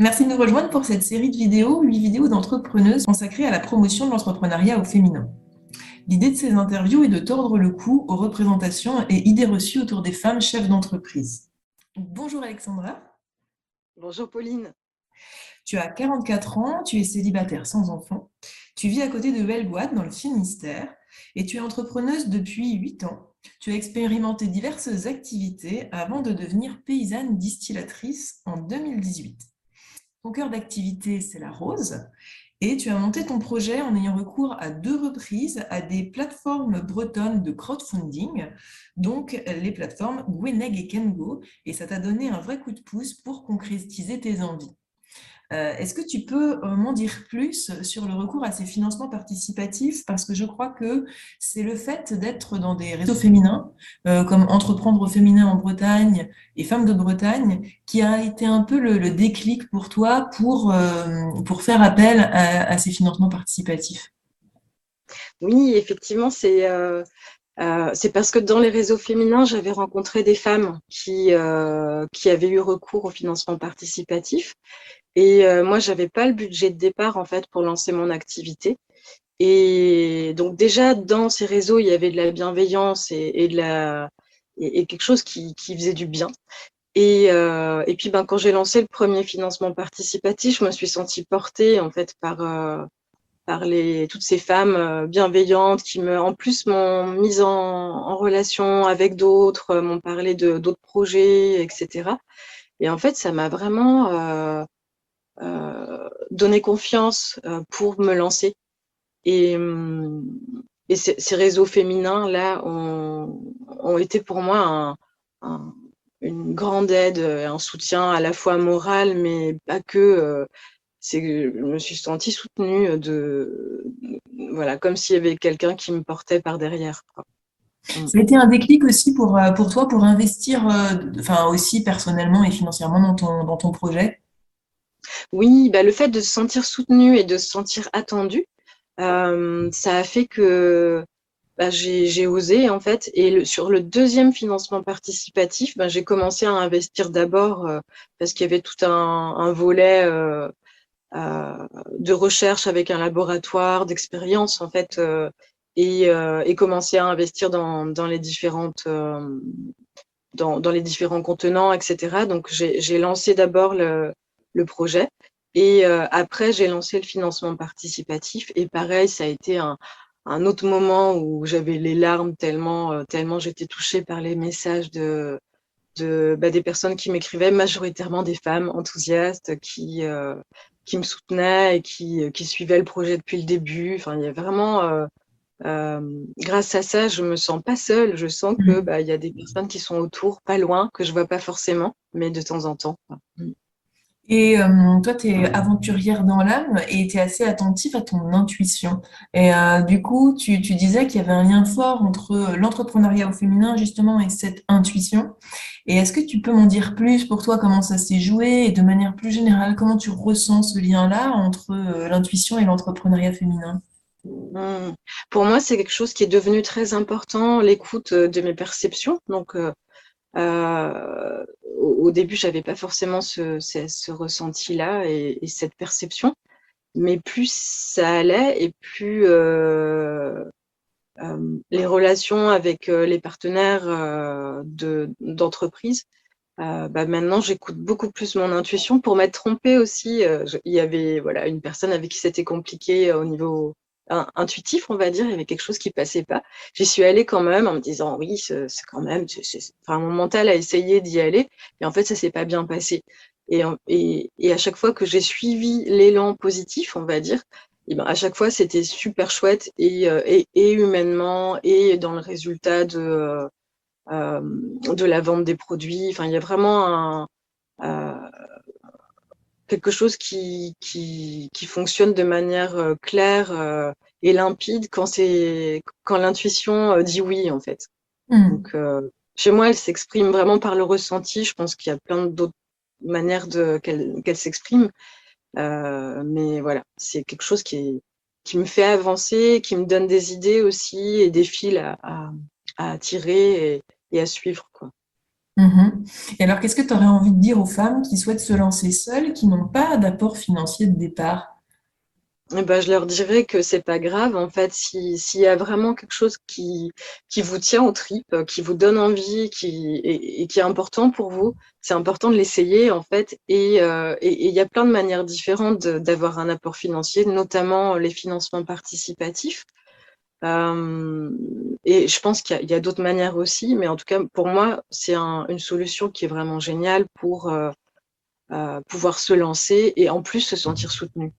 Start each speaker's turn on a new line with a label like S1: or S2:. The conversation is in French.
S1: Merci de nous rejoindre pour cette série de vidéos, 8 vidéos d'entrepreneuses consacrées à la promotion de l'entrepreneuriat au féminin. L'idée de ces interviews est de tordre le cou aux représentations et idées reçues autour des femmes chefs d'entreprise. Bonjour Alexandra.
S2: Bonjour Pauline.
S1: Tu as 44 ans, tu es célibataire sans enfant, tu vis à côté de Belleboîte dans le Finistère et tu es entrepreneuse depuis 8 ans. Tu as expérimenté diverses activités avant de devenir paysanne distillatrice en 2018. Ton cœur d'activité, c'est la rose. Et tu as monté ton projet en ayant recours à deux reprises à des plateformes bretonnes de crowdfunding, donc les plateformes Gweneg et Kengo, et ça t'a donné un vrai coup de pouce pour concrétiser tes envies. Euh, est-ce que tu peux euh, m'en dire plus sur le recours à ces financements participatifs? Parce que je crois que c'est le fait d'être dans des réseaux féminins, euh, comme Entreprendre féminin en Bretagne et Femmes de Bretagne, qui a été un peu le, déclic pour toi pour, faire appel à, ces financements participatifs?
S2: Oui, effectivement, c'est parce que dans les réseaux féminins, j'avais rencontré des femmes qui avaient eu recours au financement participatif et euh, moi, j'avais pas le budget de départ en fait pour lancer mon activité. Et donc déjà dans ces réseaux, il y avait de la bienveillance et, de la et, quelque chose qui, qui, faisait du bien. Et, euh, et puis ben, quand j'ai lancé le premier financement participatif, je me suis sentie portée en fait par euh, par les, toutes ces femmes bienveillantes qui me, en plus m'ont mise en, en, relation avec d'autres, m'ont parlé d'autres projets, etc. Et en fait, ça m'a vraiment donner confiance euh, pour me lancer. Et, hum, et ces, réseaux féminins là ont, été pour moi un, une grande aide, un soutien à la fois moral, mais pas que. Euh, c'est je me suis sentie soutenue de voilà comme s'il y avait quelqu'un qui me portait par derrière.
S1: Ça a été un déclic aussi pour, pour toi pour investir, enfin aussi personnellement et financièrement dans ton, dans ton projet?
S2: Oui, bah, le fait de se sentir soutenu et de se sentir attendu, euh, ça a fait que bah, j'ai osé en fait. Et sur le deuxième financement participatif, bah, j'ai commencé à investir d'abord euh, parce qu'il y avait tout un, volet euh, de recherche avec un laboratoire, d'expérience en fait, et, et commencer à investir dans, les dans, les différents contenants, etc. Donc j'ai lancé d'abord le, le projet. Et euh, après, j'ai lancé le financement participatif. Et pareil, ça a été un, un autre moment où j'avais les larmes tellement, euh, tellement j'étais touchée par les messages de, de bah, des personnes qui m'écrivaient, majoritairement des femmes enthousiastes qui, euh, qui me soutenaient et qui, qui suivaient le projet depuis le début. Enfin, il y a vraiment, grâce à ça, je me sens pas seule. Je sens que mmh. bah, il y a des personnes qui sont autour, pas loin, que je vois pas forcément, mais de temps en temps. Mmh.
S1: Et euh, toi, tu es aventurière dans l'âme et tu es assez attentif à ton intuition. Et euh, du coup, tu, disais qu'il y avait un lien fort entre l'entrepreneuriat au féminin, justement, et cette intuition. Et est-ce que tu peux m'en dire plus pour toi, comment ça s'est joué et de manière plus générale, comment tu ressens ce lien-là entre euh, l'intuition et l'entrepreneuriat féminin?
S2: Mmh. Pour moi, c'est quelque chose qui est devenu très important, l'écoute de mes perceptions. Donc, euh, au, début, j'avais pas forcément ce, ce, ressenti-là et, cette perception, mais plus ça allait et plus euh, euh, les relations avec les partenaires d'entreprise, bah maintenant j'écoute beaucoup plus mon intuition. Pour m'être trompée aussi, il y avait voilà une personne avec qui c'était compliqué au niveau intuitif, on va dire, il y avait quelque chose qui passait pas. J'y suis allée quand même en me disant oui, c'est quand même, enfin mon mental a essayé d'y aller, et en fait ça s'est pas bien passé. Et, et, et, à chaque fois que j'ai suivi l'élan positif, on va dire, et ben à chaque fois c'était super chouette et, euh, et, humainement et dans le résultat de euh, de la vente des produits. Enfin, il y a vraiment un, euh, quelque chose qui, qui, qui fonctionne de manière euh, claire euh, et limpide quand c'est quand l'intuition euh, dit oui en fait. Mmh. Donc chez moi, elle s'exprime vraiment par le ressenti. Je pense qu'il y a plein d'autres manières de qu'elle qu'elle s'exprime, euh, mais voilà, c'est quelque chose qui est qui me fait avancer, qui me donne des idées aussi et des fils à, à, à tirer et, et à suivre quoi.
S1: Mhm. Et alors, qu'est-ce que tu aurais envie de dire aux femmes qui souhaitent se lancer seules, qui n'ont pas d'apport financier de départ?
S2: Eh ben, je leur dirais que c'est pas grave, en fait, si, s'il y a vraiment quelque chose qui, qui vous tient aux tripes, qui vous donne envie, qui, et, qui est important pour vous, c'est important de l'essayer, en fait. Et euh, il y a plein de manières différentes d'avoir un apport financier, notamment les financements participatifs. Euh, et je pense qu'il y a, d'autres manières aussi, mais en tout cas, pour moi, c'est un- une solution qui est vraiment géniale pour euh, euh, pouvoir se lancer et en plus se sentir soutenu.